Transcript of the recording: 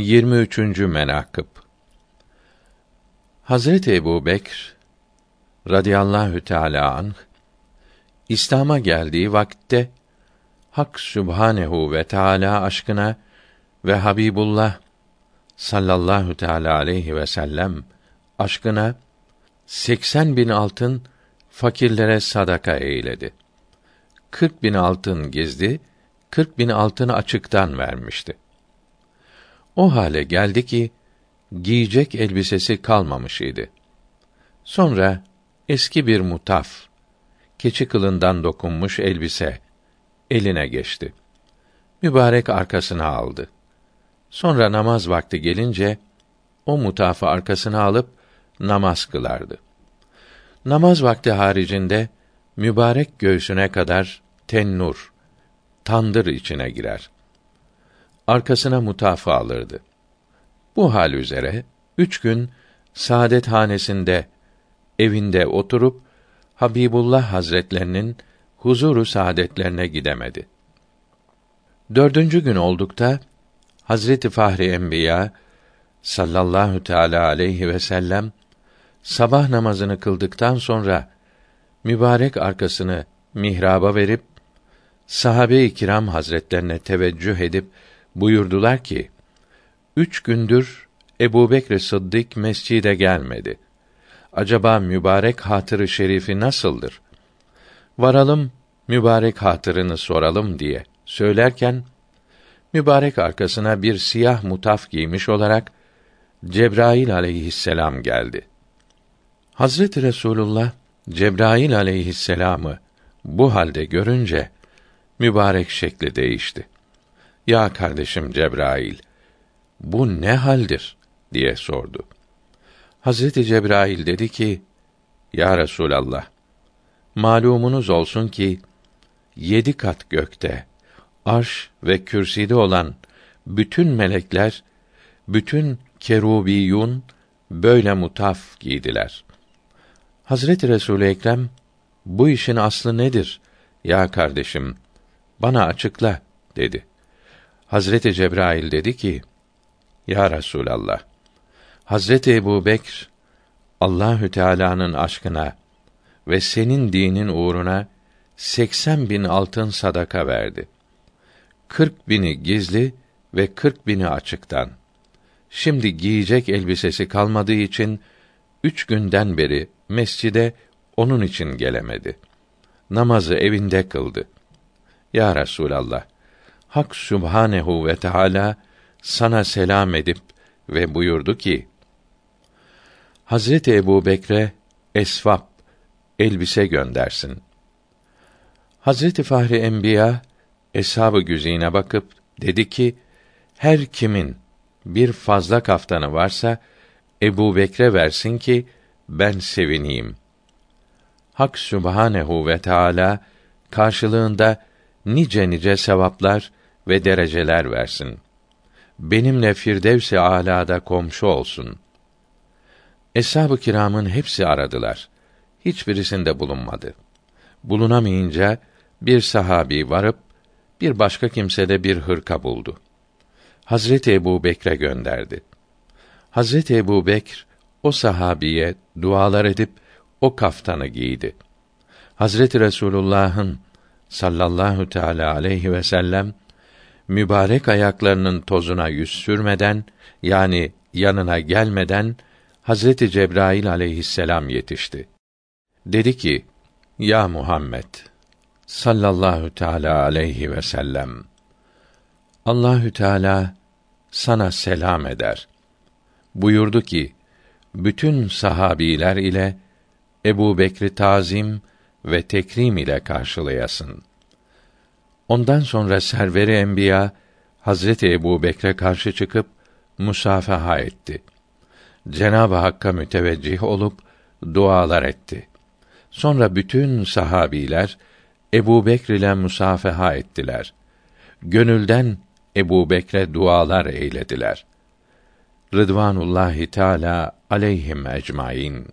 23. menakıb Hazreti Ebu Bekr radıyallahu teâlâ anh, İslam'a geldiği vakitte Hak Sübhanehu ve Teala aşkına ve Habibullah sallallahu teala aleyhi ve sellem aşkına 80 bin altın fakirlere sadaka eyledi. 40 bin altın gizli, 40 bin altın açıktan vermişti. O hale geldi ki giyecek elbisesi kalmamış idi. Sonra eski bir mutaf, keçi kılından dokunmuş elbise eline geçti. Mübarek arkasına aldı. Sonra namaz vakti gelince o mutafı arkasına alıp namaz kılardı. Namaz vakti haricinde mübarek göğsüne kadar tennur, tandır içine girer. Arkasına mutafı alırdı. Bu hal üzere üç gün saadet hanesinde evinde oturup Habibullah Hazretlerinin huzuru saadetlerine gidemedi. Dördüncü gün oldukta Hazreti Fahri Enbiya sallallahu teala aleyhi ve sellem sabah namazını kıldıktan sonra mübarek arkasını mihraba verip sahabe-i kiram hazretlerine teveccüh edip buyurdular ki üç gündür Ebu Bekr Sıddık mescide gelmedi. Acaba mübarek hatırı şerifi nasıldır? Varalım mübarek hatırını soralım diye söylerken mübarek arkasına bir siyah mutaf giymiş olarak Cebrail aleyhisselam geldi. Hazreti Resulullah Cebrail aleyhisselamı bu halde görünce mübarek şekli değişti. Ya kardeşim Cebrail, bu ne haldir diye sordu. Hazreti Cebrail dedi ki: Ya Resulallah, malumunuz olsun ki yedi kat gökte, arş ve kürsüde olan bütün melekler, bütün kerubiyun böyle mutaf giydiler. Hazreti Resul Ekrem bu işin aslı nedir? Ya kardeşim, bana açıkla dedi. Hazreti Cebrail dedi ki: Ya Resulallah, Hazreti Ebu Bekr Allahü Teala'nın aşkına ve senin dinin uğruna seksen bin altın sadaka verdi. Kırk bini gizli ve kırk bini açıktan. Şimdi giyecek elbisesi kalmadığı için üç günden beri mescide onun için gelemedi. Namazı evinde kıldı. Ya Resulallah, Hak Sübhanehu ve Teala sana selam edip ve buyurdu ki: Hazreti Ebu Bekre esvap elbise göndersin. Hazreti Fahri Enbiya eshab-ı güzine bakıp dedi ki: Her kimin bir fazla kaftanı varsa Ebu Bekre versin ki ben sevineyim. Hak Sübhanehu ve Teala karşılığında nice nice sevaplar ve dereceler versin. Benimle Firdevs-i Alâ'da komşu olsun. Eshab-ı kiramın hepsi aradılar. Hiçbirisinde bulunmadı. Bulunamayınca bir sahabi varıp bir başka kimse de bir hırka buldu. Hazreti Ebu Bekre gönderdi. Hazreti Ebu Bekr o sahabiye dualar edip o kaftanı giydi. Hazreti Resulullah'ın sallallahu teala aleyhi ve sellem mübarek ayaklarının tozuna yüz sürmeden yani yanına gelmeden Hazreti Cebrail aleyhisselam yetişti. Dedi ki: Ya Muhammed sallallahu teala aleyhi ve sellem Allahü Teala sana selam eder. Buyurdu ki: Bütün sahabiler ile Ebu Bekri tazim ve tekrim ile karşılayasın. Ondan sonra serveri enbiya Hazreti Ebu Bekre karşı çıkıp musafaha etti. Cenab-ı Hakk'a müteveccih olup dualar etti. Sonra bütün sahabiler Ebu Bekr ile musafaha ettiler. Gönülden Ebu Bekre dualar eylediler. Rıdvanullahi Teala aleyhim ecmaîn.